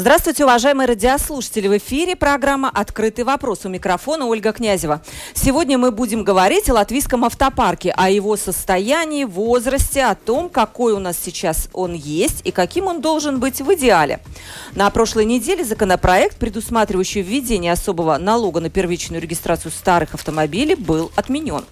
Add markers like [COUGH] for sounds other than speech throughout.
Здравствуйте, уважаемые радиослушатели. В эфире программа «Открытый вопрос». У микрофона Ольга Князева. Сегодня мы будем говорить о латвийском автопарке, о его состоянии, возрасте, о том, какой у нас сейчас он есть и каким он должен быть в идеале. На прошлой неделе законопроект, предусматривающий введение особого налога на первичную регистрацию старых автомобилей, был отменен.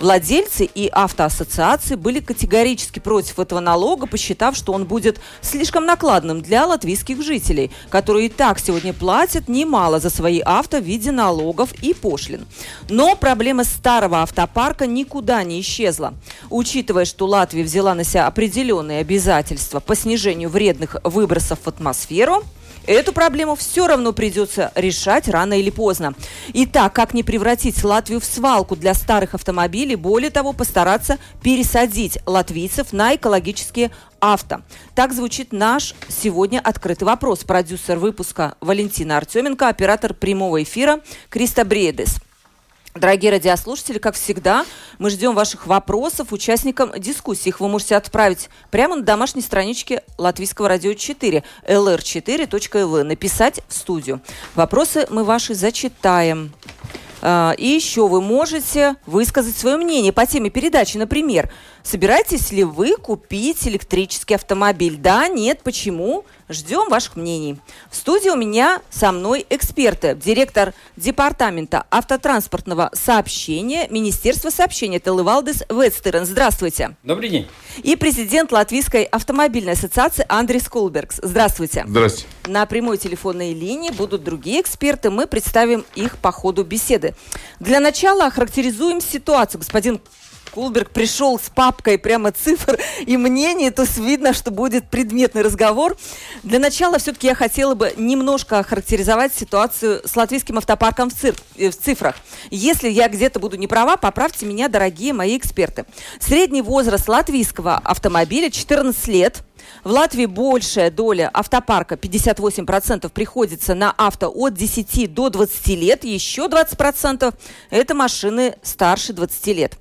Владельцы и автоассоциации были категорически против этого налога, посчитав, что он будет слишком накладным для латвийских жителей которые и так сегодня платят немало за свои авто в виде налогов и пошлин. Но проблема старого автопарка никуда не исчезла. Учитывая, что Латвия взяла на себя определенные обязательства по снижению вредных выбросов в атмосферу, Эту проблему все равно придется решать рано или поздно. Итак, как не превратить Латвию в свалку для старых автомобилей, более того, постараться пересадить латвийцев на экологические авто. Так звучит наш сегодня открытый вопрос. Продюсер выпуска Валентина Артеменко, оператор прямого эфира Криста Бредес. Дорогие радиослушатели, как всегда, мы ждем ваших вопросов участникам дискуссии. Их вы можете отправить прямо на домашней страничке Латвийского радио 4, lr4.lv, написать в студию. Вопросы мы ваши зачитаем. А, и еще вы можете высказать свое мнение по теме передачи. Например, собираетесь ли вы купить электрический автомобиль? Да, нет, почему? Ждем ваших мнений. В студии у меня со мной эксперты. Директор Департамента автотранспортного сообщения Министерства сообщения Телевалдес Ветстерен. Здравствуйте. Добрый день. И президент Латвийской автомобильной ассоциации Андрей Скулбергс. Здравствуйте. Здравствуйте. На прямой телефонной линии будут другие эксперты. Мы представим их по ходу беседы. Для начала охарактеризуем ситуацию. Господин Кулберг пришел с папкой прямо цифр и мнений, то видно, что будет предметный разговор. Для начала все-таки я хотела бы немножко охарактеризовать ситуацию с латвийским автопарком в, цир- э, в цифрах. Если я где-то буду не права, поправьте меня, дорогие мои эксперты. Средний возраст латвийского автомобиля 14 лет – в Латвии большая доля автопарка, 58% приходится на авто от 10 до 20 лет, еще 20% это машины старше 20 лет.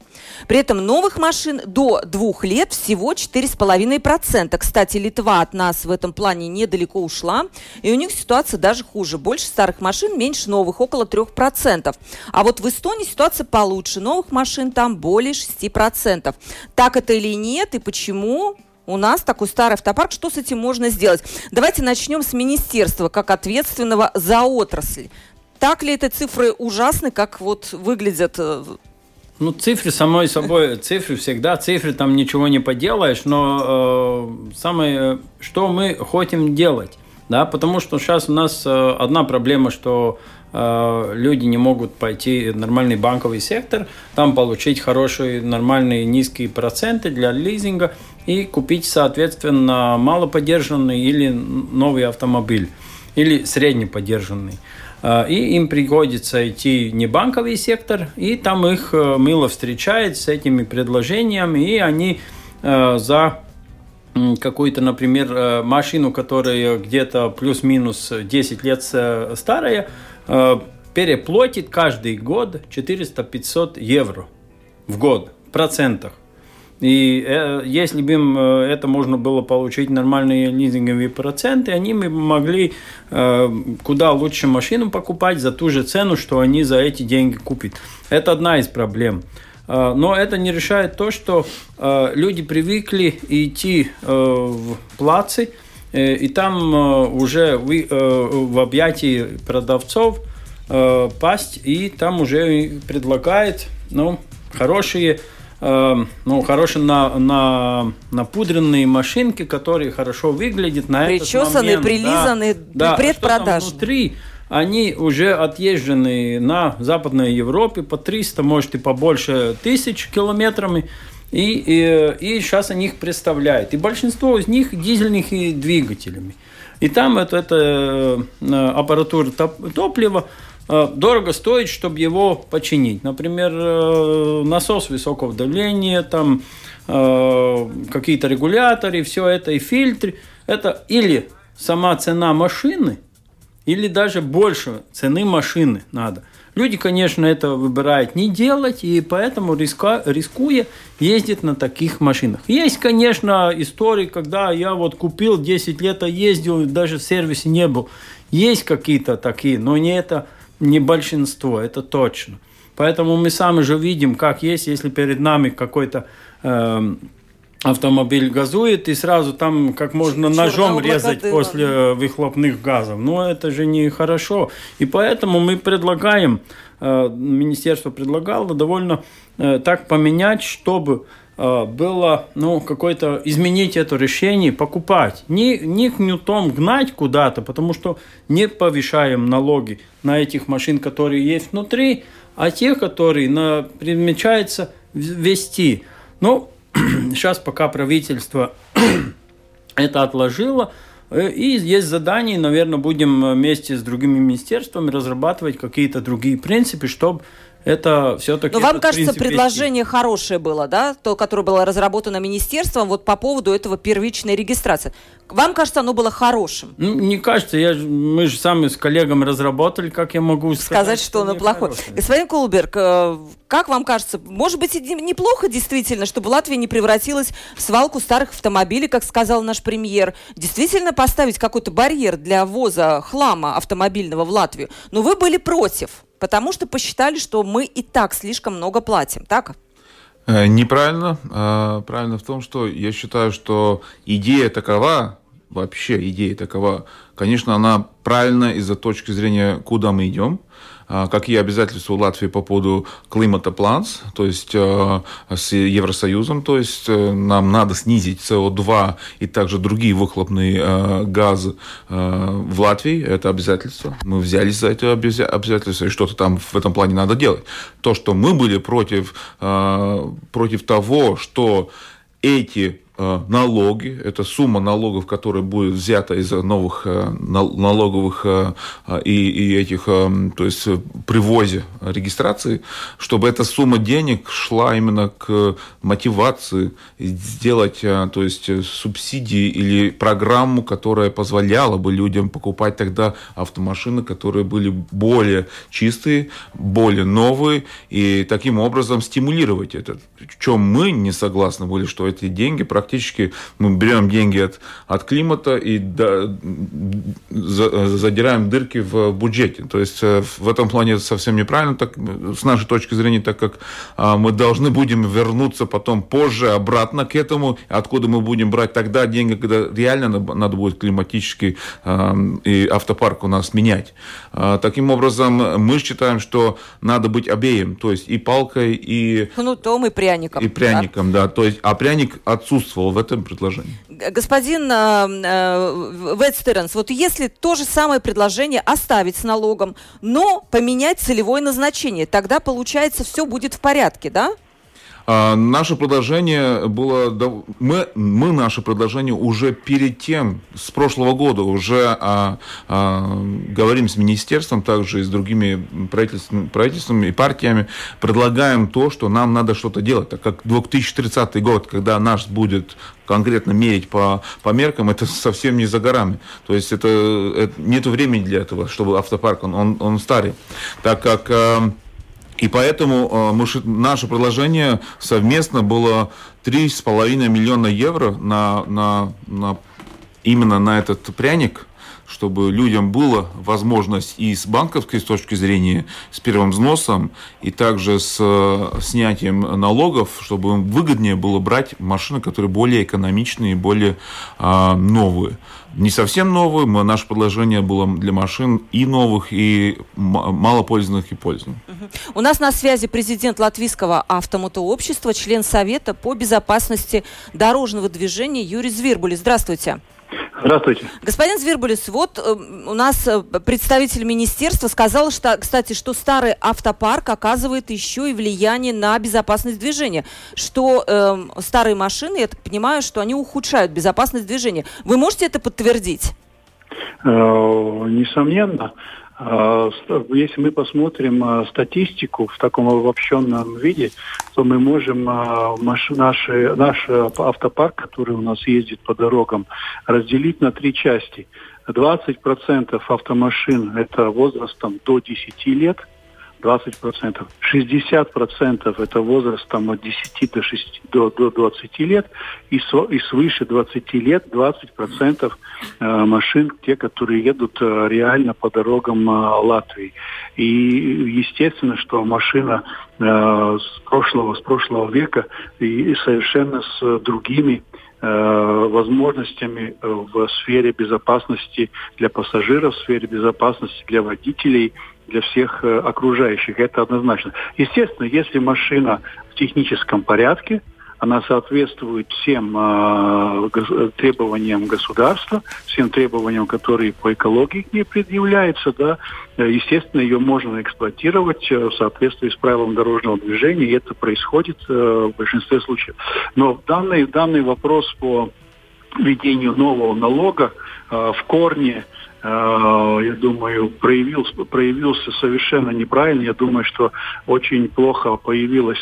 При этом новых машин до 2 лет всего 4,5%. Кстати, Литва от нас в этом плане недалеко ушла, и у них ситуация даже хуже. Больше старых машин, меньше новых, около 3%. А вот в Эстонии ситуация получше. Новых машин там более 6%. Так это или нет, и почему? У нас такой старый автопарк, что с этим можно сделать? Давайте начнем с министерства, как ответственного за отрасль. Так ли эти цифры ужасны, как вот выглядят э, ну, цифры, самой собой, [LAUGHS] цифры всегда, цифры там ничего не поделаешь, но э, самое, что мы хотим делать, да, потому что сейчас у нас э, одна проблема, что э, люди не могут пойти в нормальный банковый сектор, там получить хорошие, нормальные, низкие проценты для лизинга, и купить, соответственно, малоподержанный или новый автомобиль, или среднеподержанный. А, и им приходится идти не банковый сектор, и там их э, мило встречает с этими предложениями, и они э, за какую-то, например, э, машину, которая где-то плюс-минус 10 лет старая, переплатит каждый год 400-500 евро в год в процентах. И э, если бы им э, это можно было получить нормальные лизинговые проценты, они бы могли э, куда лучше машину покупать за ту же цену, что они за эти деньги купят. Это одна из проблем. Но это не решает то, что люди привыкли идти в плацы, и там уже в объятии продавцов пасть, и там уже предлагает ну, хорошие Эм, ну, хорошие на, на, напудренные машинки, которые хорошо выглядят на Причесанные, этот момент. прилизанные, да, предпродажные. Да, внутри они уже отъезжены на Западной Европе по 300, может и побольше тысяч километрами. И, и, и сейчас они их представляют. И большинство из них дизельных двигателями. И там это, это э, аппаратура топлива, дорого стоит, чтобы его починить. Например, э, насос высокого давления, там э, какие-то регуляторы, все это и фильтры. Это или сама цена машины, или даже больше цены машины надо. Люди, конечно, это выбирают не делать, и поэтому риска, рискуя ездить на таких машинах. Есть, конечно, истории, когда я вот купил 10 лет, ездил, даже в сервисе не был. Есть какие-то такие, но не это не большинство, это точно. Поэтому мы сами же видим, как есть, если перед нами какой-то э, автомобиль газует, и сразу там как можно ножом резать дыма. после выхлопных газов. Но это же нехорошо. И поэтому мы предлагаем, э, министерство предлагало довольно э, так поменять, чтобы было ну, какое-то изменить это решение, покупать. Не, не гнетом гнать куда-то, потому что не повышаем налоги на этих машин, которые есть внутри, а те, которые на, примечается вести. Ну, [CLEARS THROAT] Сейчас пока правительство [CLEARS THROAT] это отложило, э, и есть задание, наверное, будем вместе с другими министерствами разрабатывать какие-то другие принципы, чтобы это все-таки... Но вам кажется, предложение вести. хорошее было, да? То, которое было разработано министерством вот по поводу этого первичной регистрации. Вам кажется, оно было хорошим? Ну, не кажется. Я, мы же сами с коллегами разработали, как я могу сказать, сказать что, что оно плохое. Хорошее. Господин Кулберг, э, как вам кажется, может быть, неплохо действительно, чтобы Латвия не превратилась в свалку старых автомобилей, как сказал наш премьер? Действительно поставить какой-то барьер для ввоза хлама автомобильного в Латвию? Но вы были против потому что посчитали, что мы и так слишком много платим, так? Э, неправильно. А, правильно в том, что я считаю, что идея такова, вообще идея такова, конечно, она правильная из-за точки зрения, куда мы идем – какие обязательства у Латвии по поводу климата планс, то есть э, с Евросоюзом, то есть э, нам надо снизить СО2 и также другие выхлопные э, газы в Латвии, это обязательство. Мы взялись за это обязательство, и что-то там в этом плане надо делать. То, что мы были против, против того, что эти налоги, это сумма налогов, которая будет взята из новых э, налоговых э, и, и этих, то есть привозе регистрации, чтобы эта сумма денег шла именно к мотивации сделать, то есть субсидии или программу, которая позволяла бы людям покупать тогда автомашины, которые были более чистые, более новые, и таким образом стимулировать это. В чем мы не согласны были, что эти деньги практически мы берем деньги от, от климата и да, за, задираем дырки в бюджете. То есть э, в этом плане это совсем неправильно, так, с нашей точки зрения, так как а, мы должны будем вернуться потом позже обратно к этому, откуда мы будем брать тогда деньги, когда реально надо будет климатический а, и автопарк у нас менять. А, таким образом, мы считаем, что надо быть обеим, то есть и палкой, и... Кнутом, и пряником. И пряником, да. да. То есть, а пряник отсутствует участвовал в этом предложении. Господин э, э, Ветстеренс, вот если то же самое предложение оставить с налогом, но поменять целевое назначение, тогда получается все будет в порядке, да? А, наше предложение было... Мы, мы наше предложение уже перед тем, с прошлого года, уже а, а, говорим с министерством, также и с другими правительствами, правительствами и партиями, предлагаем то, что нам надо что-то делать, так как 2030 год, когда наш будет конкретно мерить по, по меркам, это совсем не за горами. То есть это, это нет времени для этого, чтобы автопарк, он, он, он старый. Так как и поэтому э, наше предложение совместно было 3,5 миллиона евро на, на, на, именно на этот пряник, чтобы людям была возможность и с банковской с точки зрения, с первым взносом, и также с э, снятием налогов, чтобы им выгоднее было брать машины, которые более экономичные, более а, новые не совсем новую. Наше предложение было для машин и новых, и малопользованных, и пользованных. У нас на связи президент Латвийского автомотообщества, член Совета по безопасности дорожного движения Юрий Звирбули. Здравствуйте. Здравствуйте. Господин Звербулис, вот э, у нас э, представитель министерства сказал, что, кстати, что старый автопарк оказывает еще и влияние на безопасность движения, что э, старые машины, я так понимаю, что они ухудшают безопасность движения. Вы можете это подтвердить? Э, несомненно. А, если мы посмотрим а, статистику в таком обобщенном виде, то мы можем а, наш, наш автопарк, который у нас ездит по дорогам, разделить на три части. 20% автомашин – это возрастом до 10 лет – 20%. 60% это возраст там, от 10 до, 6, до, до 20 лет, и, со, и свыше 20 лет 20% э, машин, те, которые едут э, реально по дорогам э, Латвии. И естественно, что машина э, с прошлого, с прошлого века и совершенно с другими Э, возможностями э, в сфере безопасности для пассажиров, в сфере безопасности для водителей, для всех э, окружающих. Это однозначно. Естественно, если машина в техническом порядке, она соответствует всем э, требованиям государства, всем требованиям, которые по экологии к ней предъявляются, да, естественно, ее можно эксплуатировать в соответствии с правилами дорожного движения, и это происходит э, в большинстве случаев. Но данный, данный вопрос по введению нового налога э, в корне я думаю, проявился, проявился совершенно неправильно. Я думаю, что очень плохо появилась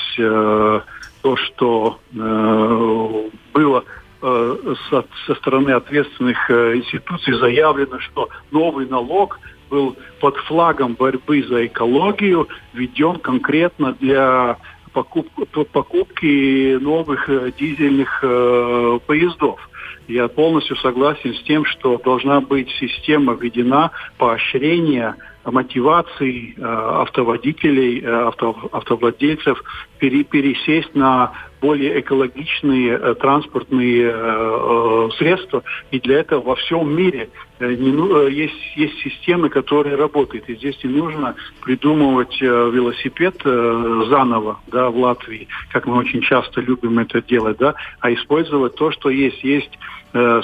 то, что э, было э, со, со стороны ответственных э, институций заявлено, что новый налог был под флагом борьбы за экологию введен конкретно для покуп, покупки новых э, дизельных э, поездов. Я полностью согласен с тем, что должна быть система введена поощрения мотивации э, автоводителей, э, авто, автовладельцев пере, пересесть на более экологичные э, транспортные э, э, средства. И для этого во всем мире э, не, ну, э, есть, есть системы, которые работают. И здесь не нужно придумывать э, велосипед заново да, в Латвии, как мы очень часто любим это делать, да, а использовать то, что есть. Есть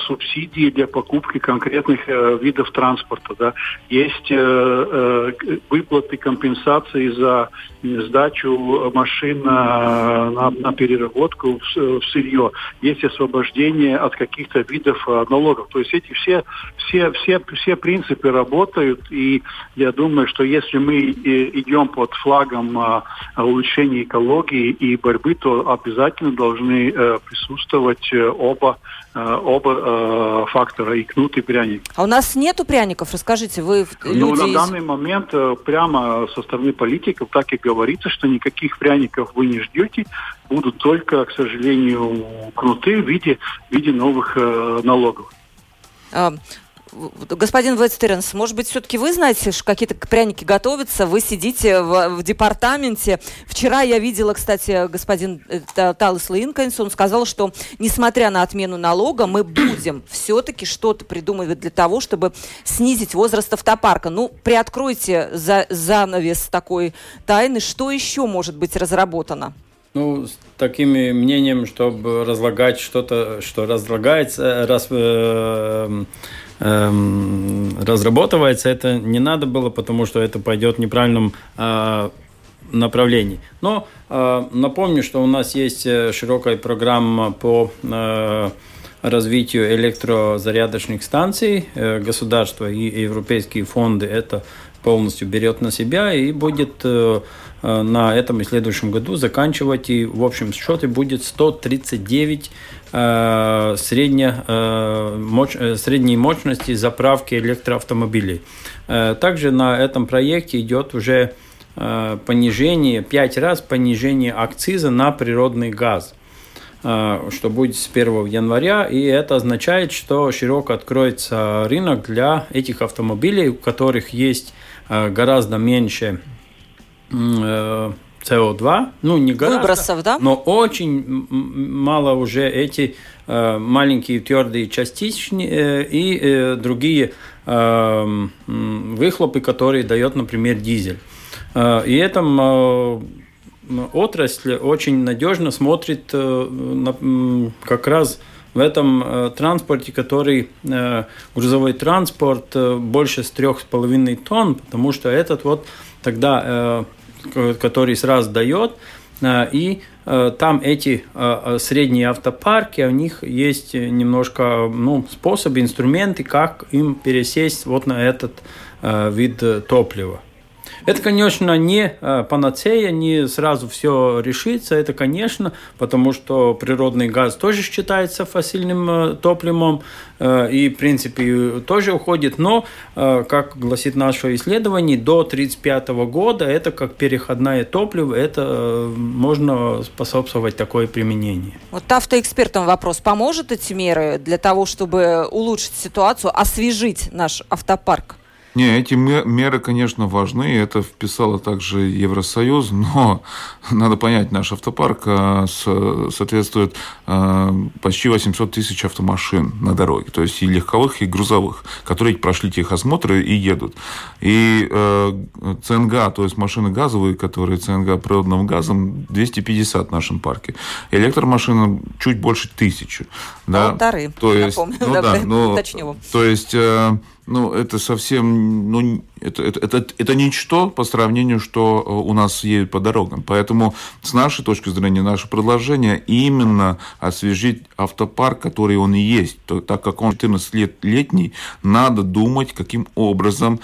субсидии для покупки конкретных э, видов транспорта. Да. Есть э, э, выплаты компенсации за сдачу машин на, на, на переработку в, в сырье. Есть освобождение от каких-то видов э, налогов. То есть эти все, все, все, все принципы работают. И я думаю, что если мы э, идем под флагом э, улучшения экологии и борьбы, то обязательно должны э, присутствовать э, оба оба э, фактора, и кнут, и пряник. А у нас нету пряников? Расскажите, вы люди... Ну, на данный момент э, прямо со стороны политиков так и говорится, что никаких пряников вы не ждете, будут только, к сожалению, кнуты в виде, в виде новых э, налогов. А, господин Вестеренс, может быть, все-таки вы знаете, что какие-то пряники готовятся, вы сидите в, в департаменте. Вчера я видела, кстати, господин э, Талис Линкольнс, он сказал, что несмотря на отмену налога, мы будем все-таки что-то придумывать для того, чтобы снизить возраст автопарка. Ну, приоткройте за, занавес такой тайны, что еще может быть разработано? Ну, с таким мнением, чтобы разлагать что-то, что разлагается, раз, э, Эм, разрабатывается, это не надо было, потому что это пойдет в неправильном э, направлении. Но э, напомню, что у нас есть э, широкая программа по развитию электрозарядочных станций. Государство и европейские фонды это полностью берет на себя и будет на этом и следующем году заканчивать. И в общем счете будет 139 Э, средне, э, моч, э, средней мощности заправки электроавтомобилей. Также на этом проекте идет уже понижение, 5 раз понижение акциза на природный газ что будет с 1 января, и это означает, что широко откроется рынок для этих автомобилей, у которых есть гораздо меньше СО2, ну не гораздо, Выбросов, да? но очень мало уже эти э, маленькие твердые частичные э, и э, другие э, выхлопы, которые дает, например, дизель. Э, и это э, отрасль очень надежно смотрит э, на, как раз в этом э, транспорте, который э, грузовой транспорт э, больше с трех с половиной тонн, потому что этот вот тогда э, который сразу дает, э, и там эти средние автопарки, у них есть немножко ну, способы, инструменты, как им пересесть вот на этот вид топлива. Это, конечно, не э, панацея, не сразу все решится. Это, конечно, потому что природный газ тоже считается фасильным э, топливом э, и, в принципе, тоже уходит. Но, как гласит наше исследование, до 1935 года это как переходное топливо, это можно способствовать такое применение. Вот автоэкспертам вопрос. Поможет эти меры для того, чтобы улучшить ситуацию, освежить наш автопарк? Не, эти меры, конечно, важны, это вписало также Евросоюз, но [LAUGHS] надо понять, наш автопарк э, соответствует э, почти 800 тысяч автомашин на дороге, то есть и легковых, и грузовых, которые прошли техосмотры и едут. И э, ЦНГ, то есть машины газовые, которые ЦНГ природным газом, 250 в нашем парке. Электромашины чуть больше тысячи. Да? Полторы, то есть, напомню, ну, [LAUGHS] да, [LAUGHS] ну, то есть ну, это совсем, ну, это, это, это, это ничто по сравнению, что э, у нас едет по дорогам. Поэтому с нашей точки зрения, наше предложение именно освежить автопарк, который он и есть. Так как он 14 лет летний, надо думать, каким образом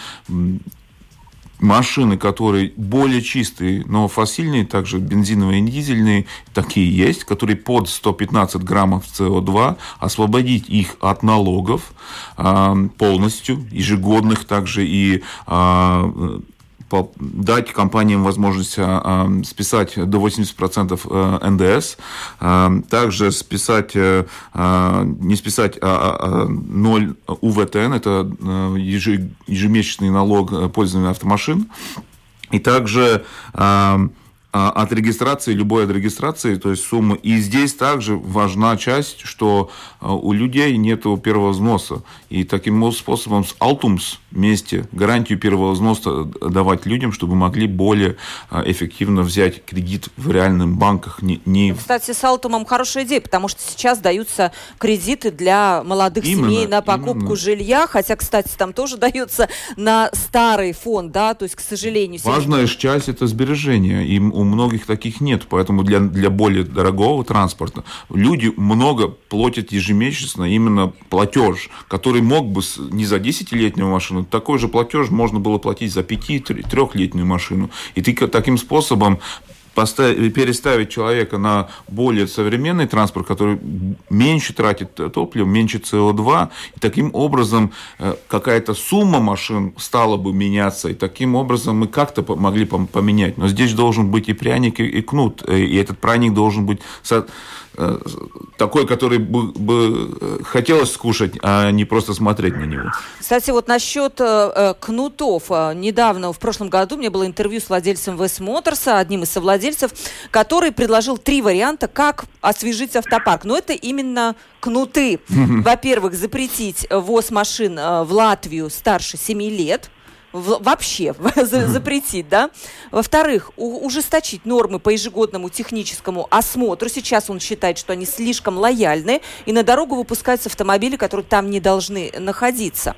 машины, которые более чистые, но фасильные, также бензиновые и дизельные, такие есть, которые под 115 граммов СО2, освободить их от налогов а, полностью, ежегодных также и а, дать компаниям возможность а, списать до 80% э, НДС, также списать, э, не списать, а 0 УВТН, это э, ежемесячный налог пользования автомашин, и также а, от регистрации, любой от регистрации, то есть суммы. И здесь также важна часть, что а, у людей нет первого взноса. И таким способом с Altums вместе гарантию первого взноса давать людям, чтобы могли более а, эффективно взять кредит в реальных банках. Не, не... Кстати, с Алтумом хорошая идея, потому что сейчас даются кредиты для молодых именно, семей на покупку именно. жилья, хотя, кстати, там тоже дается на старый фонд, да, то есть, к сожалению... Важная часть – это сбережения, и у многих таких нет, поэтому для, для более дорогого транспорта люди много платят ежемесячно именно платеж, который мог бы не за 10-летнюю машину, такой же платеж можно было платить за 5-3-летнюю машину. И ты таким способом поставить, переставить человека на более современный транспорт, который меньше тратит топливо, меньше СО2, и таким образом э, какая-то сумма машин стала бы меняться, и таким образом мы как-то могли поменять. Но здесь должен быть и пряник, и кнут, э, и этот пряник должен быть такой, который бы, бы э, хотелось скушать, а не просто смотреть на него. Кстати, вот насчет э, кнутов. Недавно, в прошлом году, мне было интервью с владельцем Вес Моторса, одним из совладельцев, который предложил три варианта, как освежить автопарк. Но это именно кнуты. [LAUGHS] Во-первых, запретить ввоз машин в Латвию старше 7 лет – вообще [LAUGHS] запретить, да. Во-вторых, ужесточить нормы по ежегодному техническому осмотру. Сейчас он считает, что они слишком лояльны, и на дорогу выпускаются автомобили, которые там не должны находиться.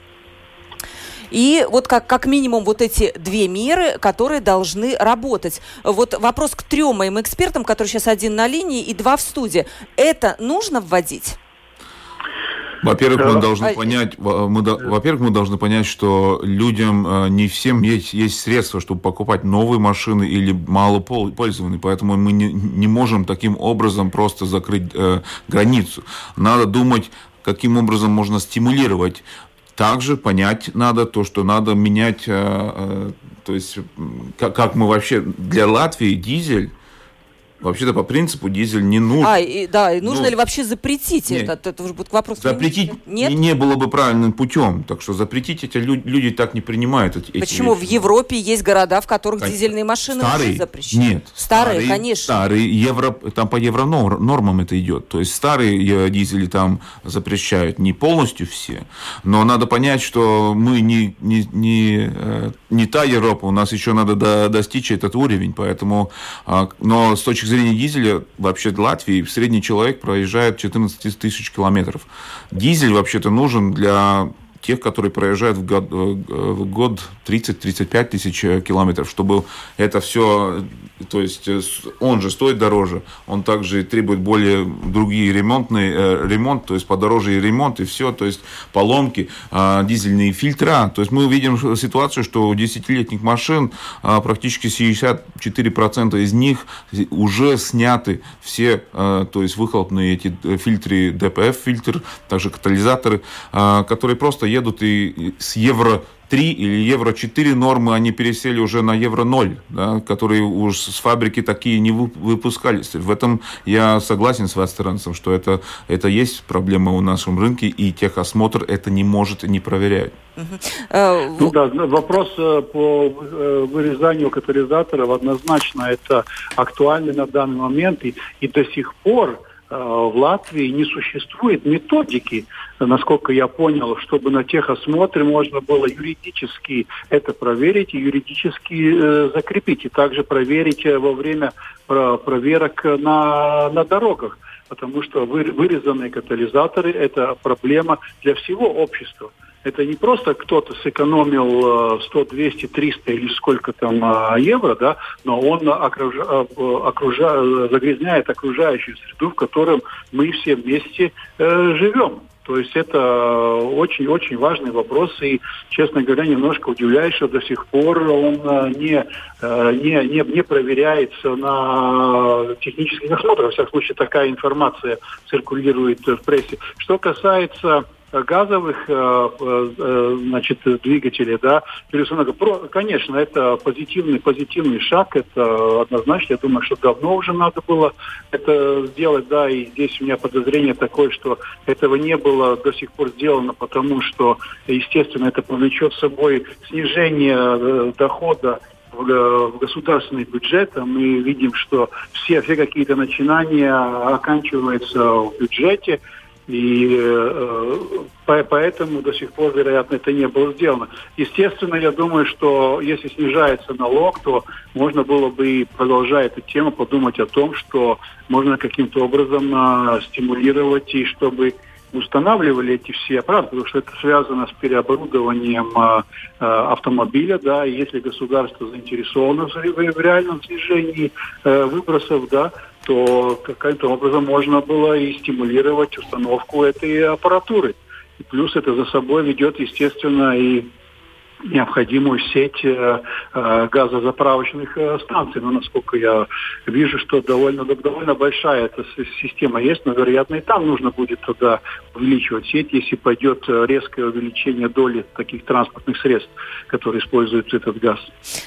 И вот как, как минимум вот эти две меры, которые должны работать. Вот вопрос к трем моим экспертам, которые сейчас один на линии и два в студии. Это нужно вводить? Во-первых, мы должны понять, мы, во-первых, мы должны понять, что людям э, не всем есть, есть средства, чтобы покупать новые машины или малопользованные, поэтому мы не, не можем таким образом просто закрыть э, границу. Надо думать, каким образом можно стимулировать. Также понять надо то, что надо менять, э, э, то есть как, как мы вообще для Латвии дизель Вообще-то по принципу дизель не нужен. А, и, да, и нужно ну, ли вообще запретить нет, это? Это уже будет вопрос. Запретить нет? не было бы правильным путем. Так что запретить эти люди, люди так не принимают эти Почему? Вещи. В Европе есть города, в которых Конечно. дизельные машины старые? запрещены. Нет. Старые, старые, конечно. Старые, евро, там по евронормам это идет. То есть старые дизели там запрещают не полностью все. Но надо понять, что мы не, не, не, э, не та Европа, у нас еще надо до, достичь этот уровень. Поэтому, а, но с точки зрения зрения дизеля, вообще в Латвии средний человек проезжает 14 тысяч километров. Дизель вообще-то нужен для тех, которые проезжают в год, в год 30-35 тысяч километров, чтобы это все, то есть он же стоит дороже, он также требует более другие ремонтные, ремонт, то есть подороже и ремонт, и все, то есть поломки, дизельные фильтра. То есть мы видим ситуацию, что у 10-летних машин практически 64% из них уже сняты все, то есть выхлопные эти фильтры, DPF-фильтр, также катализаторы, которые просто едут и с евро 3 или евро 4 нормы, они пересели уже на евро 0, да, которые уж с фабрики такие не выпускались. В этом я согласен с Вастерансом, что это, это есть проблема у нашем рынке, и техосмотр это не может не проверять. Э, ну да, вопрос э, по э, вырезанию катализаторов однозначно это актуальный на данный момент, и, и до сих пор в Латвии не существует методики, насколько я понял, чтобы на техосмотре можно было юридически это проверить и юридически э, закрепить, и также проверить э, во время про проверок на, на дорогах, потому что вы, вырезанные катализаторы – это проблема для всего общества это не просто кто-то сэкономил 100, 200, 300 или сколько там а, евро, да, но он окружа, а, окружа, загрязняет окружающую среду, в котором мы все вместе э, живем. То есть это очень-очень важный вопрос, и, честно говоря, немножко удивляюсь, что до сих пор он э, не, э, не, не, не проверяется на технических осмотрах. Во всяком случае, такая информация циркулирует в прессе. Что касается газовых э, э, значит, двигателей, да, пересунок. Конечно, это позитивный, позитивный шаг, это однозначно. Я думаю, что давно уже надо было это сделать, да, и здесь у меня подозрение такое, что этого не было до сих пор сделано, потому что, естественно, это повлечет с собой снижение э, дохода в государственный бюджет, а мы видим, что все, все какие-то начинания оканчиваются в бюджете, и э, поэтому до сих пор, вероятно, это не было сделано. Естественно, я думаю, что если снижается налог, то можно было бы, и продолжая эту тему, подумать о том, что можно каким-то образом э, стимулировать, и чтобы устанавливали эти все аппараты, потому что это связано с переоборудованием э, э, автомобиля, да, и если государство заинтересовано в, в реальном снижении э, выбросов, да, то каким-то образом можно было и стимулировать установку этой аппаратуры. И плюс это за собой ведет, естественно, и необходимую сеть э, э, газозаправочных э, станций. Но насколько я вижу, что довольно, довольно большая эта система есть, но, вероятно, и там нужно будет тогда увеличивать сеть, если пойдет резкое увеличение доли таких транспортных средств, которые используют этот газ.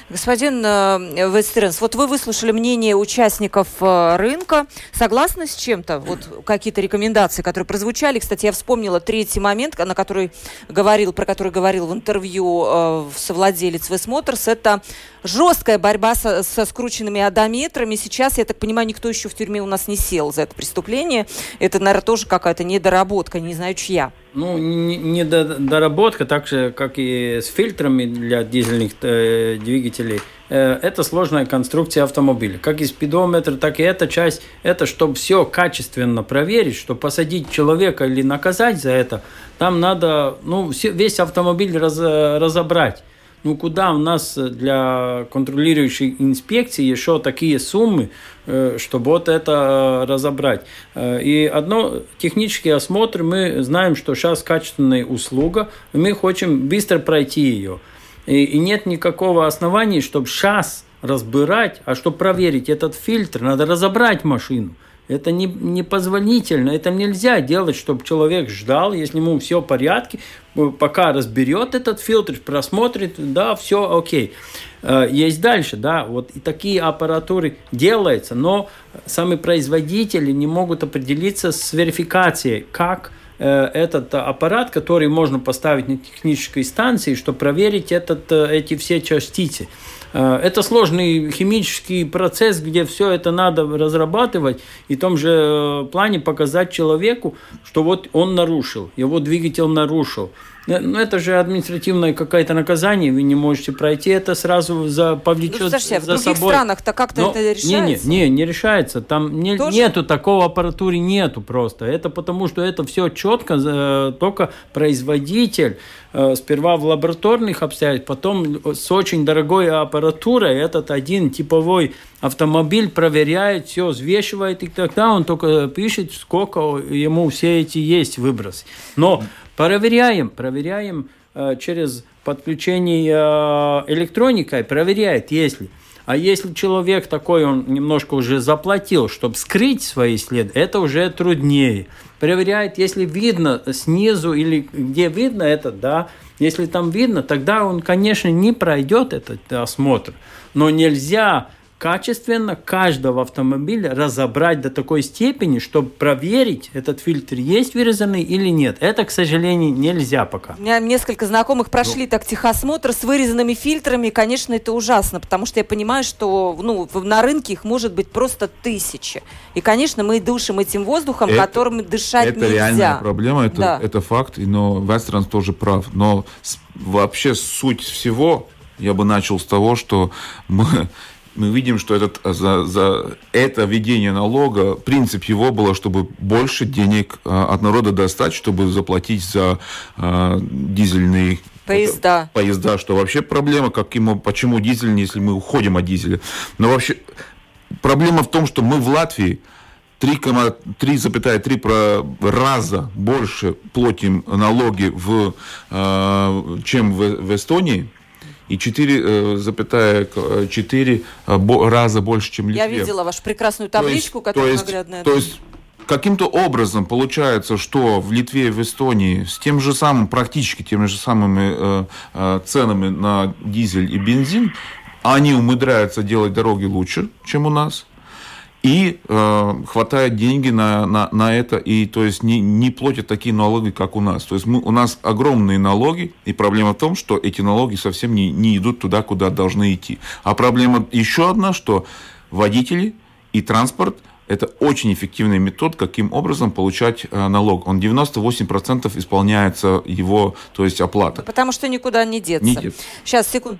Господин Вестеренс, вот вы выслушали мнение участников рынка. Согласны с чем-то? Вот какие-то рекомендации, которые прозвучали. Кстати, я вспомнила третий момент, на который говорил, про который говорил в интервью совладелец Весмоторс, это жесткая борьба со, со скрученными одометрами. Сейчас, я так понимаю, никто еще в тюрьме у нас не сел за это преступление. Это, наверное, тоже какая-то недоработка, не знаю, чья. Ну, недоработка, так же, как и с фильтрами для дизельных э, двигателей. Э, это сложная конструкция автомобиля. Как и спидометр, так и эта часть. Это чтобы все качественно проверить, чтобы посадить человека или наказать за это, там надо ну, весь автомобиль раз, разобрать. Ну, куда у нас для контролирующей инспекции еще такие суммы, э, чтобы вот это разобрать. Э, и одно, технический осмотр, мы знаем, что сейчас качественная услуга, мы хотим быстро пройти ее. И, и нет никакого основания, чтобы сейчас разбирать, а чтобы проверить этот фильтр, надо разобрать машину. Это не, непозволительно, это нельзя делать, чтобы человек ждал, если ему все в порядке, э, пока разберет этот фильтр, просмотрит, да, все окей. Э, есть дальше, да, вот и такие аппаратуры делаются, но сами производители не могут определиться с верификацией, как этот аппарат, который можно поставить на технической станции, чтобы проверить этот, эти все частицы. Э, это сложный химический процесс, где все это надо разрабатывать и в том же э, плане показать человеку, что вот он нарушил, его двигатель нарушил. Ну, это же административное какое-то наказание, вы не можете пройти, это сразу за, повлечет ну, слушайте, за в других собой. странах-то как-то Но, это решается? Не, не, не, не решается. Там не, нету такого аппаратуры, нету просто. Это потому, что это все четко, э, только производитель э, сперва в лабораторных обстоятельствах, потом с очень дорогой аппаратурой этот один типовой автомобиль проверяет, все взвешивает, и тогда он только пишет, сколько ему все эти есть выбросы. Но проверяем, проверяем э, через подключение э, электроникой, проверяет, если. А если человек такой, он немножко уже заплатил, чтобы скрыть свои следы, это уже труднее. Проверяет, если видно снизу или где видно это, да. Если там видно, тогда он, конечно, не пройдет этот осмотр. Но нельзя качественно каждого автомобиля разобрать до такой степени, чтобы проверить, этот фильтр есть вырезанный или нет. Это, к сожалению, нельзя пока. У меня несколько знакомых прошли ну. так техосмотр с вырезанными фильтрами, и, конечно, это ужасно, потому что я понимаю, что ну, на рынке их может быть просто тысячи. И, конечно, мы душим этим воздухом, это, которым дышать это нельзя. Это реальная проблема, это, да. это факт, но Вестернс тоже прав. Но вообще суть всего, я бы начал с того, что мы мы видим, что этот, за, за это введение налога, принцип его было, чтобы больше денег а, от народа достать, чтобы заплатить за а, дизельные поезда. Это, поезда, что вообще проблема, каким, почему дизель, если мы уходим от дизеля. Но вообще проблема в том, что мы в Латвии 3,3 раза больше платим налоги, в, э, чем в, в Эстонии и 4,4 э, э, раза больше, чем Литве. Я видела вашу прекрасную табличку, то которая то есть, наглядная. То есть каким-то образом получается, что в Литве и в Эстонии с тем же самым, практически теми же самыми э, э, ценами на дизель и бензин, они умудряются делать дороги лучше, чем у нас и э, хватает деньги на, на, на это, и то есть не, не платят такие налоги, как у нас. То есть мы, у нас огромные налоги, и проблема в том, что эти налоги совсем не, не идут туда, куда должны идти. А проблема еще одна, что водители и транспорт – это очень эффективный метод, каким образом получать э, налог. Он 98% исполняется его, то есть оплата. Потому что никуда не деться. Не деться. Сейчас, секунду.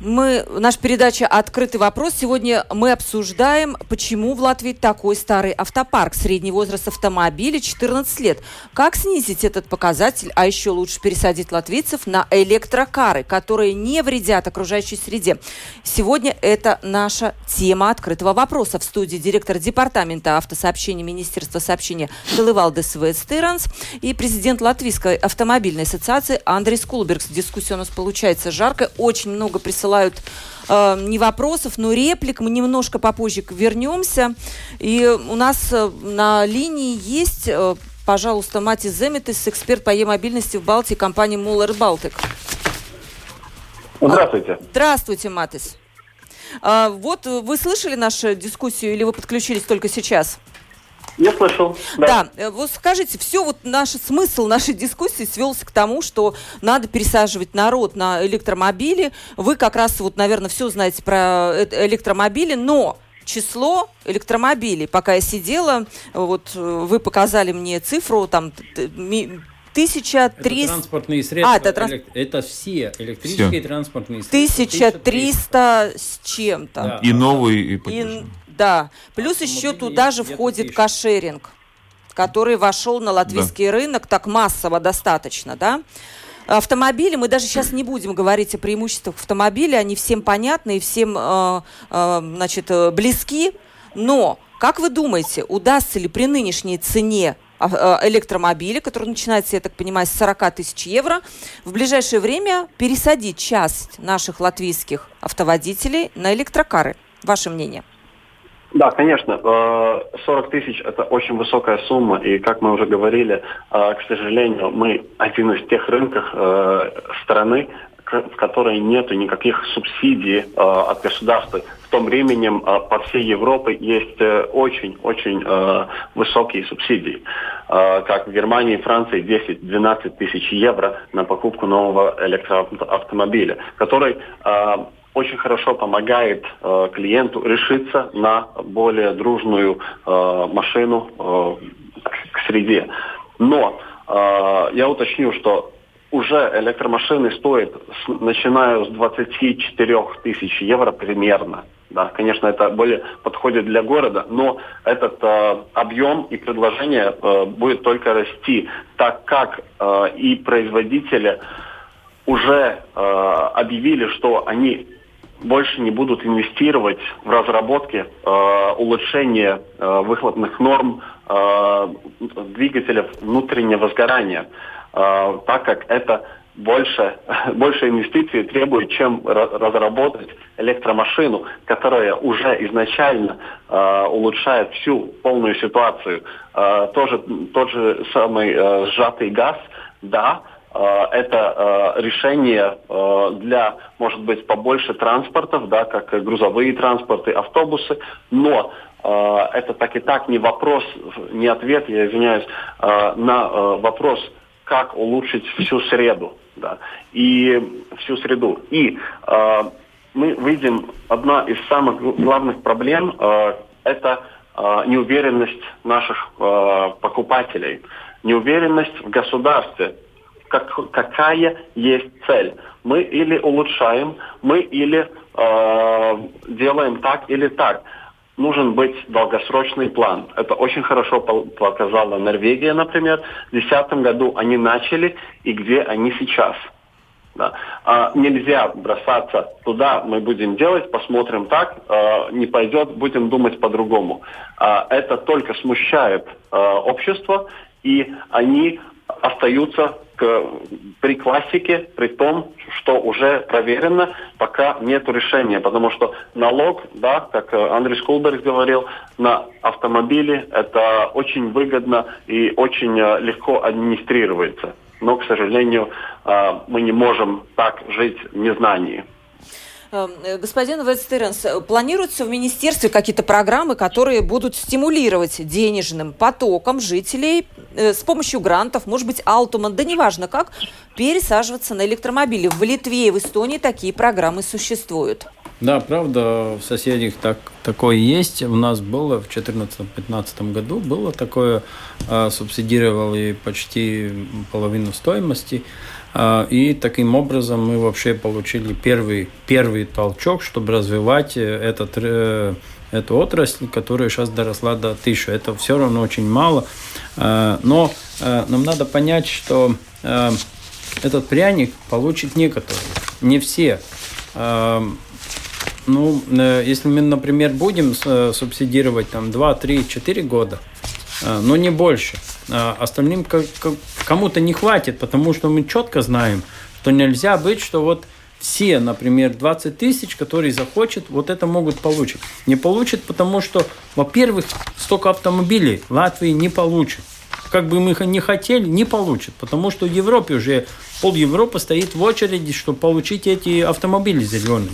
Мы, наша передача «Открытый вопрос». Сегодня мы обсуждаем, почему в Латвии такой старый автопарк. Средний возраст автомобиля 14 лет. Как снизить этот показатель, а еще лучше пересадить латвийцев на электрокары, которые не вредят окружающей среде. Сегодня это наша тема «Открытого вопроса». В студии директор департамента автосообщения Министерства сообщения Телевалдес Вестиранс и президент Латвийской автомобильной ассоциации Андрей Скулбергс. Дискуссия у нас получается жаркая. Очень много присылают присылают э, не вопросов, но реплик. Мы немножко попозже вернемся. И у нас э, на линии есть, э, пожалуйста, Матис Земетис, эксперт по e-мобильности в Балтии компании Муллер Балтик. Здравствуйте. Здравствуйте, Матис. А, вот вы слышали нашу дискуссию или вы подключились только сейчас? Я слышал. Да. да. Э, вот скажите, все вот наш смысл нашей дискуссии свелся к тому, что надо пересаживать народ на электромобили. Вы как раз вот, наверное, все знаете про э, электромобили, но число электромобилей. Пока я сидела, вот э, вы показали мне цифру, там 1300... Это транспортные средства. А, это, транс... это все электрические все. транспортные средства. 1300 с чем-то. Да. И новые, и, и да. Плюс еще туда же входит кошеринг, который вошел на латвийский да. рынок так массово достаточно, да? Автомобили, мы даже сейчас не будем говорить о преимуществах автомобиля, они всем понятны и всем, э, э, значит, э, близки, но как вы думаете, удастся ли при нынешней цене а, электромобиля, который начинается, я так понимаю, с 40 тысяч евро, в ближайшее время пересадить часть наших латвийских автоводителей на электрокары? Ваше мнение? Да, конечно. 40 э, тысяч – это очень высокая сумма, и, как мы уже говорили, э, к сожалению, мы один из тех рынков э, страны, в которой нет никаких субсидий от государства в том временем э, по всей Европе есть очень-очень высокие субсидии. Как в Германии и Франции 10-12 тысяч евро на покупку нового электроавтомобиля, который очень хорошо помогает э, клиенту решиться на более дружную э, машину э, к среде. Но э, я уточню, что уже электромашины стоят, с, начиная с 24 тысяч евро примерно. Да, конечно, это более подходит для города, но этот э, объем и предложение э, будет только расти, так как э, и производители уже э, объявили, что они больше не будут инвестировать в разработки э, улучшения э, выхлопных норм э, двигателей внутреннего сгорания, э, так как это больше, [LAUGHS] больше инвестиций требует, чем разработать электромашину, которая уже изначально э, улучшает всю полную ситуацию. Э, тоже тот же самый э, сжатый газ, да, это э, решение э, для, может быть, побольше транспортов, да, как грузовые транспорты, автобусы, но это так и так не вопрос, не ответ, я извиняюсь, на вопрос, как улучшить всю среду, да, и всю среду. И мы видим, одна из самых главных проблем – это неуверенность наших покупателей, неуверенность в государстве, как, какая есть цель. Мы или улучшаем, мы или э, делаем так или так. Нужен быть долгосрочный план. Это очень хорошо показала Норвегия, например. В 2010 году они начали, и где они сейчас. Да. А нельзя бросаться туда, мы будем делать, посмотрим так, э, не пойдет, будем думать по-другому. А это только смущает э, общество, и они остаются к, при классике, при том, что уже проверено, пока нет решения. Потому что налог, да, как Андрей Скулберг говорил, на автомобили это очень выгодно и очень э, легко администрируется. Но, к сожалению, э, мы не можем так жить в незнании. Эм, э, господин Вестеренс, планируются в министерстве какие-то программы, которые будут стимулировать денежным потоком жителей э, с помощью грантов, может быть, Алтуман, да неважно как, пересаживаться на электромобили. В Литве и в Эстонии такие программы существуют. Да, правда, в соседях так, такое есть. У нас было в 2014-2015 году, было такое, э, субсидировали почти половину стоимости. А, и таким образом мы вообще получили первый, первый толчок, чтобы развивать э, этот, э, эту отрасль, которая сейчас доросла до тысячи. Это все равно очень мало. А, но э, нам надо понять, что этот пряник получит некоторые, не все. А, ну, если мы, например, будем субсидировать там 2, 3, 4 года, но не больше – а остальным кому-то не хватит, потому что мы четко знаем, что нельзя быть, что вот все, например, 20 тысяч, которые захочет, вот это могут получить. Не получат, потому что, во-первых, столько автомобилей Латвии не получит. Как бы мы не хотели, не получат, потому что в Европе уже пол Европы стоит в очереди, чтобы получить эти автомобили зеленые.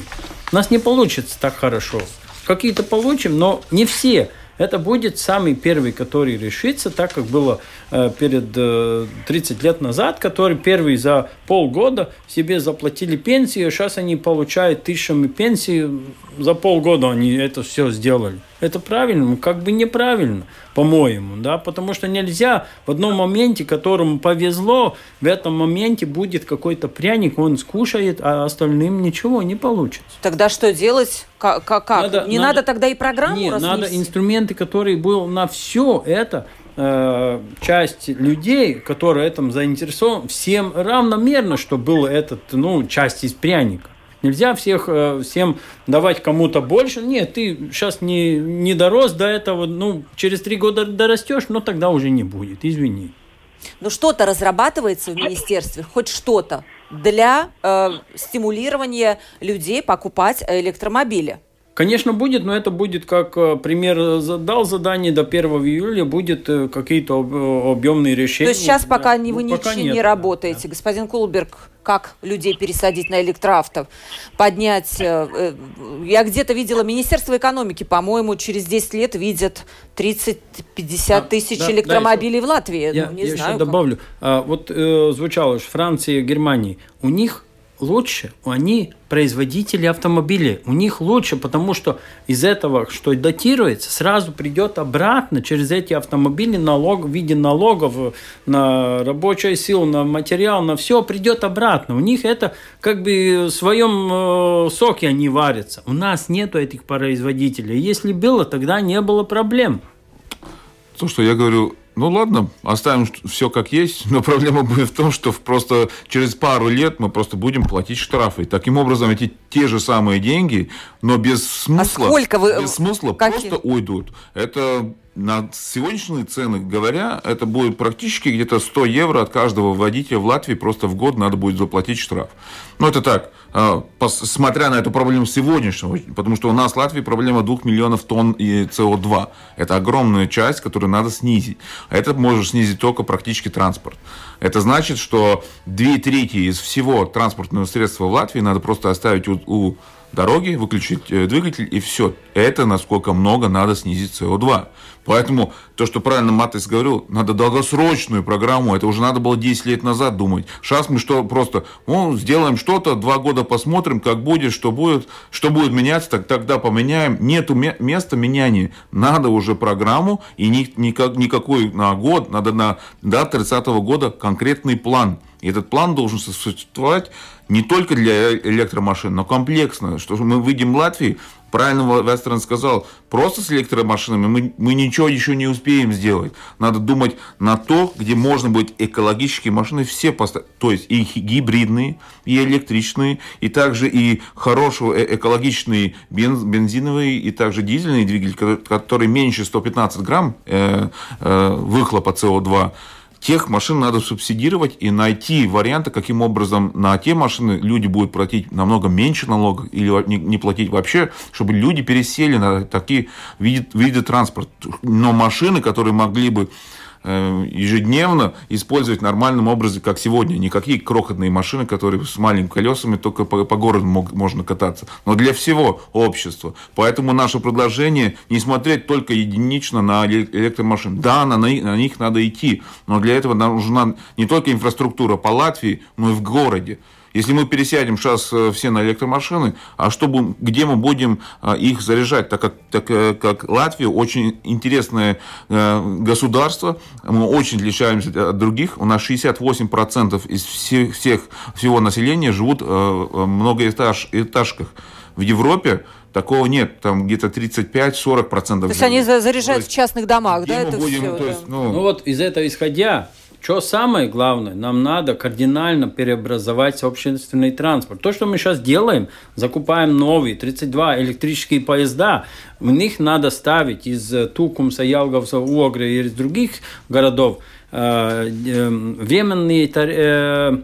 У нас не получится так хорошо. Какие-то получим, но не все это будет самый первый, который решится, так как было э, перед э, 30 лет назад, который первый за полгода себе заплатили пенсию, сейчас они получают тысячами пенсии, за полгода они это все сделали. Это правильно? Ну, как бы неправильно, по-моему, да, потому что нельзя в одном моменте, которому повезло, в этом моменте будет какой-то пряник, он скушает, а остальным ничего не получится. Тогда что делать? Как? как? Надо, не надо, надо тогда и программу Нет, разнести? надо инструменты, которые был на все это, э, часть людей, которые этим заинтересованы, всем равномерно, что был этот, ну, часть из пряника. Нельзя всех, э, всем давать кому-то больше. Нет, ты сейчас не, не дорос до этого, ну, через три года дорастешь, но тогда уже не будет, извини. Ну, что-то разрабатывается в министерстве, хоть что-то для э, стимулирования людей покупать электромобили. Конечно, будет, но это будет как э, пример дал задание до 1 июля, будет э, какие-то объемные решения. То есть сейчас пока да. вы ну, пока нет, не работаете. Да. Господин Кулберг, как людей пересадить на электроавто, поднять... Э, я где-то видела, Министерство экономики, по-моему, через 10 лет видят 30-50 да, тысяч да, электромобилей да, в Латвии. Я, ну, не я знаю, еще добавлю. А, вот э, звучало, что Франция и Германия, у них лучше, они производители автомобилей. У них лучше, потому что из этого, что датируется, сразу придет обратно через эти автомобили налог в виде налогов на рабочую силу, на материал, на все придет обратно. У них это как бы в своем э, соке они варятся. У нас нету этих производителей. Если было, тогда не было проблем. То, что я говорю, ну ладно, оставим все как есть, но проблема будет в том, что просто через пару лет мы просто будем платить штрафы. Таким образом, эти те же самые деньги, но без смысла, а сколько вы... без смысла Какие? просто уйдут. Это на сегодняшние цены говоря, это будет практически где-то 100 евро от каждого водителя в Латвии просто в год надо будет заплатить штраф. Ну, это так, а, смотря на эту проблему сегодняшнего, потому что у нас в Латвии проблема 2 миллионов тонн и СО2. Это огромная часть, которую надо снизить. А это может снизить только практически транспорт. Это значит, что две трети из всего транспортного средства в Латвии надо просто оставить у, у дороги, выключить э, двигатель и все. Это насколько много надо снизить СО2. Поэтому то, что правильно Матис говорил, надо долгосрочную программу. Это уже надо было 10 лет назад думать. Сейчас мы что просто ну, сделаем что-то, два года посмотрим, как будет, что будет, что будет меняться, так, тогда поменяем. Нету места меняния. Надо уже программу и ни, никак, никакой на год, надо на до 30 -го года конкретный план. И этот план должен существовать не только для электромашин, но комплексно. Что мы выйдем в Латвии, правильно Вестерн сказал, просто с электромашинами мы, мы ничего еще не успеем сделать. Надо думать на то, где можно быть экологические машины все поставить. То есть и гибридные, и электричные, и также и хорошие э, экологичные бензиновые, и также дизельные двигатели, которые меньше 115 грамм э, э, выхлопа СО2 тех машин надо субсидировать и найти варианты, каким образом на те машины люди будут платить намного меньше налогов или не, платить вообще, чтобы люди пересели на такие виды, виды транспорта. Но машины, которые могли бы ежедневно использовать нормальным образом, как сегодня. Никакие крохотные машины, которые с маленькими колесами только по, по городу мог, можно кататься. Но для всего общества. Поэтому наше предложение не смотреть только единично на электромашин. Да, на, на них надо идти. Но для этого нужна не только инфраструктура по Латвии, но и в городе. Если мы пересядем сейчас э, все на электромашины, а что будем, где мы будем э, их заряжать? Так как, так э, как Латвия очень интересное государство, мы очень отличаемся от других. У нас 68% из всех, всех, всего населения живут в многоэтажках. В Европе Такого нет, там где-то 35-40%. То есть они заряжают есть, в частных домах, да? Это будем, все, то есть, да. ну... ну вот из этого исходя, что самое главное, нам надо кардинально переобразовать общественный транспорт. То, что мы сейчас делаем, закупаем новые 32 электрические поезда, в них надо ставить из Тукумса, Ялговса, Уогры и из других городов э, э, временные э,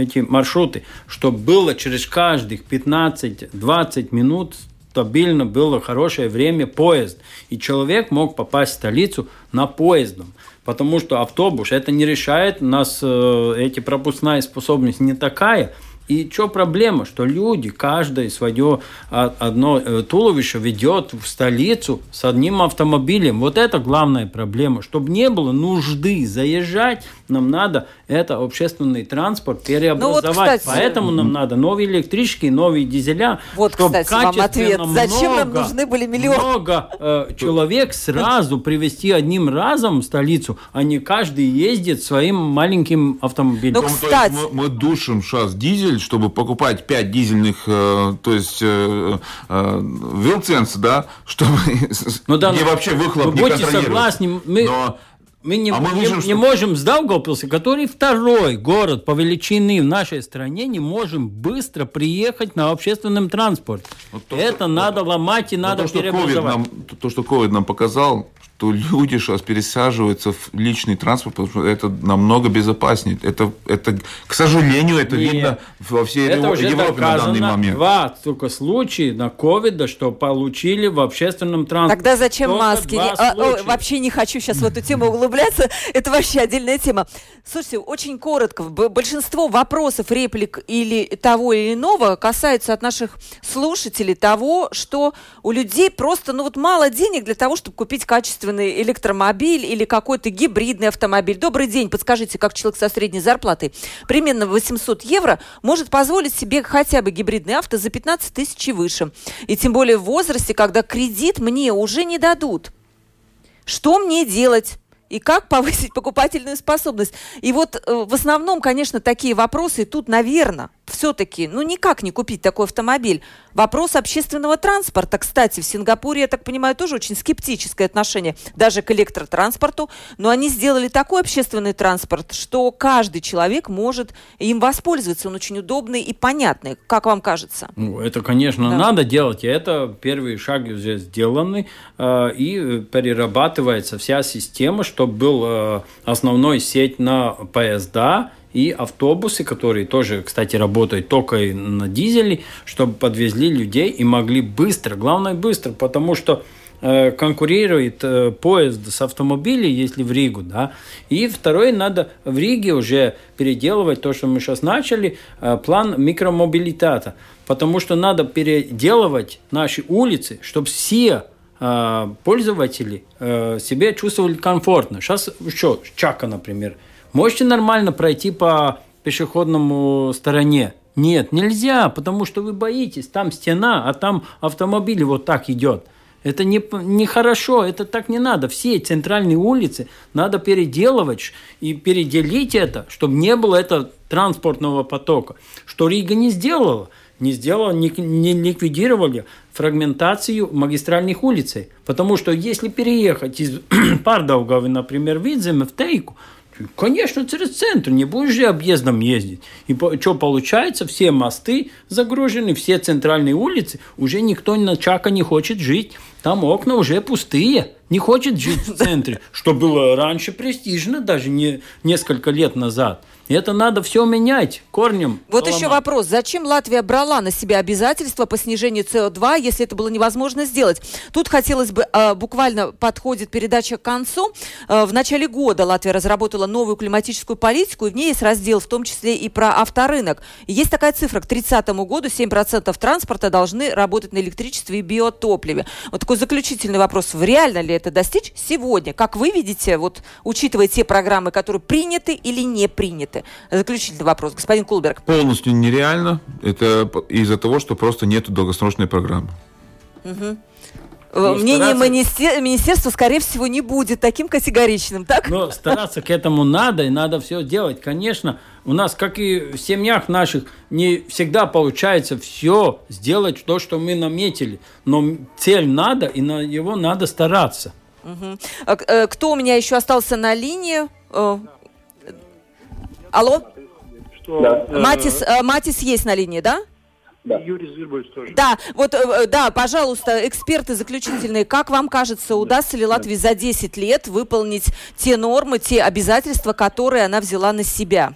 эти маршруты, чтобы было через каждых 15-20 минут стабильно было хорошее время поезд. И человек мог попасть в столицу на поездом потому что автобус это не решает, у нас э, эти пропускная способность не такая – и что проблема? Что люди, каждое свое а, одно э, туловище ведет в столицу с одним автомобилем. Вот это главная проблема. Чтобы не было нужды заезжать, нам надо это общественный транспорт переобразовать. Ну, вот, кстати, Поэтому нам надо новые электрички, новые дизеля. Вот, кстати, вам ответ. Зачем много, нам нужны были миллионы? Много э, человек сразу привезти одним разом в столицу, а не каждый ездит своим маленьким автомобилем. Ну, кстати... мы, мы душим сейчас дизель чтобы покупать 5 дизельных, э, то есть э, э, Вилценс, да, чтобы ну, да, [LAUGHS] не ну, вообще выхлоп вы не будьте согласны, мы... Но мы не, а мы не, видим, не что... можем с Даугавпилса, который второй город по величине в нашей стране, не можем быстро приехать на общественном транспорте. Вот то, Это что, надо вот, ломать и надо то, что переобразовать. нам, то, что COVID нам показал, то люди сейчас пересаживаются в личный транспорт, потому что это намного безопаснее. Это, это к сожалению, это Нет. видно во всей это Европе, уже Европе на данный момент. Два только случая на ковида, что получили в общественном транспорте. Тогда зачем только маски? А, о, вообще не хочу сейчас в эту тему углубляться. [LAUGHS] Это вообще отдельная тема. Слушайте, очень коротко. Большинство вопросов, реплик или того или иного касаются от наших слушателей того, что у людей просто ну вот мало денег для того, чтобы купить качественный собственный электромобиль или какой-то гибридный автомобиль. Добрый день, подскажите, как человек со средней зарплатой примерно 800 евро может позволить себе хотя бы гибридный авто за 15 тысяч и выше. И тем более в возрасте, когда кредит мне уже не дадут. Что мне делать? и как [LAUGHS] повысить покупательную способность. И вот э, в основном, конечно, такие вопросы тут, наверное, все-таки, ну, никак не купить такой автомобиль. Вопрос общественного транспорта, кстати, в Сингапуре, я так понимаю, тоже очень скептическое отношение даже к электротранспорту, но они сделали такой общественный транспорт, что каждый человек может им воспользоваться, он очень удобный и понятный, как вам кажется? Ну, это, конечно, да. надо делать, и это первые шаги уже сделаны, э, и перерабатывается вся система, чтобы был э, основной сеть на поезда, и автобусы, которые тоже, кстати, работают только на дизеле, чтобы подвезли людей и могли быстро, главное быстро, потому что э, конкурирует э, поезд с автомобилем, если в Ригу, да. И второе, надо в Риге уже переделывать то, что мы сейчас начали, э, план микромобилитата, потому что надо переделывать наши улицы, чтобы все пользователи себя чувствовали комфортно. Сейчас еще Чака, например, Можете нормально пройти по пешеходному стороне? Нет, нельзя, потому что вы боитесь. Там стена, а там автомобиль вот так идет. Это не, не хорошо, это так не надо. Все центральные улицы надо переделывать и переделить это, чтобы не было этого транспортного потока. Что Рига не сделала, не сделала, не, не ликвидировали фрагментацию магистральных улиц. Потому что если переехать из [CLEARS THROAT] Пардаугавы, например, в Видземе, в Тейку, Конечно, через центр, не будешь же объездом ездить. И что получается, все мосты загружены, все центральные улицы, уже никто на Чака не хочет жить. Там окна уже пустые, не хочет жить в центре, что было раньше престижно, даже не несколько лет назад. Это надо все менять корнем. Вот поломать. еще вопрос. Зачем Латвия брала на себя обязательства по снижению СО2, если это было невозможно сделать? Тут хотелось бы, э, буквально подходит передача к концу. Э, в начале года Латвия разработала новую климатическую политику, и в ней есть раздел, в том числе и про авторынок. И есть такая цифра, к 30 году 7% транспорта должны работать на электричестве и биотопливе. Вот такой заключительный вопрос. Реально ли это достичь сегодня? Как вы видите, вот учитывая те программы, которые приняты или не приняты? Заключительный вопрос, господин Кулберг. Полностью нереально. Это из-за того, что просто нет долгосрочной программы. Угу. Мнение стараться... министерства, скорее всего, не будет таким категоричным, так? Но стараться к этому надо, и надо все делать. Конечно, у нас, как и в семьях наших, не всегда получается все сделать то, что мы наметили. Но цель надо, и на его надо стараться. Угу. Кто у меня еще остался на линии? Э, Алло? Что, да. Э, Матис, э, Матис есть на линии, да? Да. Юрий Зырбович тоже. Да, вот, э, да, пожалуйста, эксперты заключительные, как вам кажется, удастся ли Латвии за 10 лет выполнить те нормы, те обязательства, которые она взяла на себя?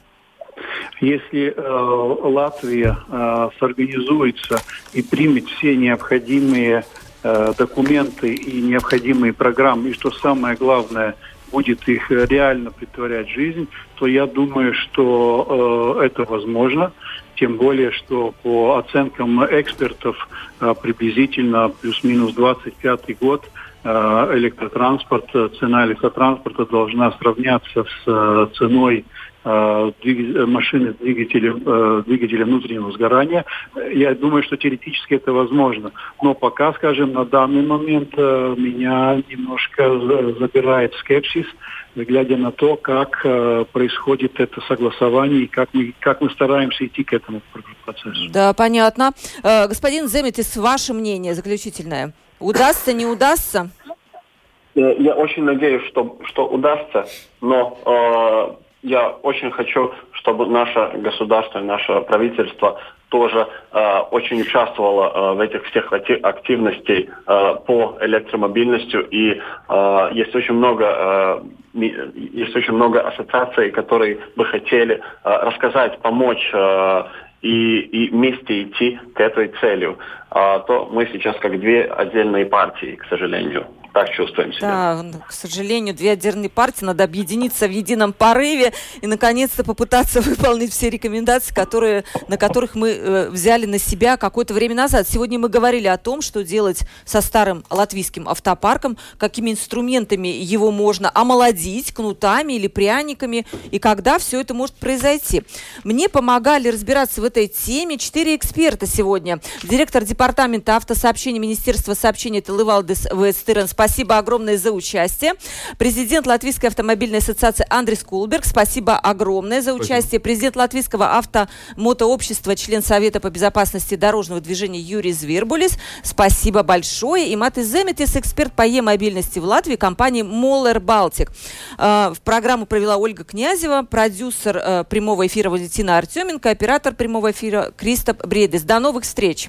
Если э, Латвия э, сорганизуется и примет все необходимые э, документы и необходимые программы, и что самое главное – будет их э, реально притворять в жизнь, то я думаю, что э, это возможно. Тем более, что по оценкам экспертов э, приблизительно плюс-минус 25 год э, электротранспорт, цена электротранспорта должна сравняться с э, ценой Э, машины с двигателем, э, двигателем внутреннего сгорания. Я думаю, что теоретически это возможно. Но пока, скажем, на данный момент э, меня немножко забирает скепсис, глядя на то, как происходит это согласование и как мы, как мы стараемся идти к этому процессу. Да, понятно. Господин Земетис, ваше мнение заключительное. Удастся, не удастся? Я очень надеюсь, что, что удастся, но я очень хочу, чтобы наше государство, наше правительство тоже э, очень участвовало э, в этих всех активностях э, по электромобильности. И э, есть очень много э, есть очень много ассоциаций, которые бы хотели э, рассказать, помочь э, и, и вместе идти к этой цели. А то мы сейчас как две отдельные партии, к сожалению так чувствуем себя. Да, к сожалению, две отдельные партии, надо объединиться в едином порыве и, наконец-то, попытаться [LAUGHS] выполнить все рекомендации, которые, на которых мы э, взяли на себя какое-то время назад. Сегодня мы говорили о том, что делать со старым латвийским автопарком, какими инструментами его можно омолодить, кнутами или пряниками, и когда все это может произойти. Мне помогали разбираться в этой теме четыре эксперта сегодня. Директор департамента автосообщения Министерства сообщения Телывалдес Вестеренс Спасибо огромное за участие. Президент Латвийской автомобильной ассоциации Андрис Кулберг. Спасибо огромное за участие. Спасибо. Президент Латвийского автомотообщества, член Совета по безопасности дорожного движения Юрий Звербулис. Спасибо большое. И Матис Земетис, эксперт по е-мобильности в Латвии компании Моллер Балтик. В программу провела Ольга Князева, продюсер э, прямого эфира Валентина Артеменко, оператор прямого эфира Кристоп Бредис. До новых встреч!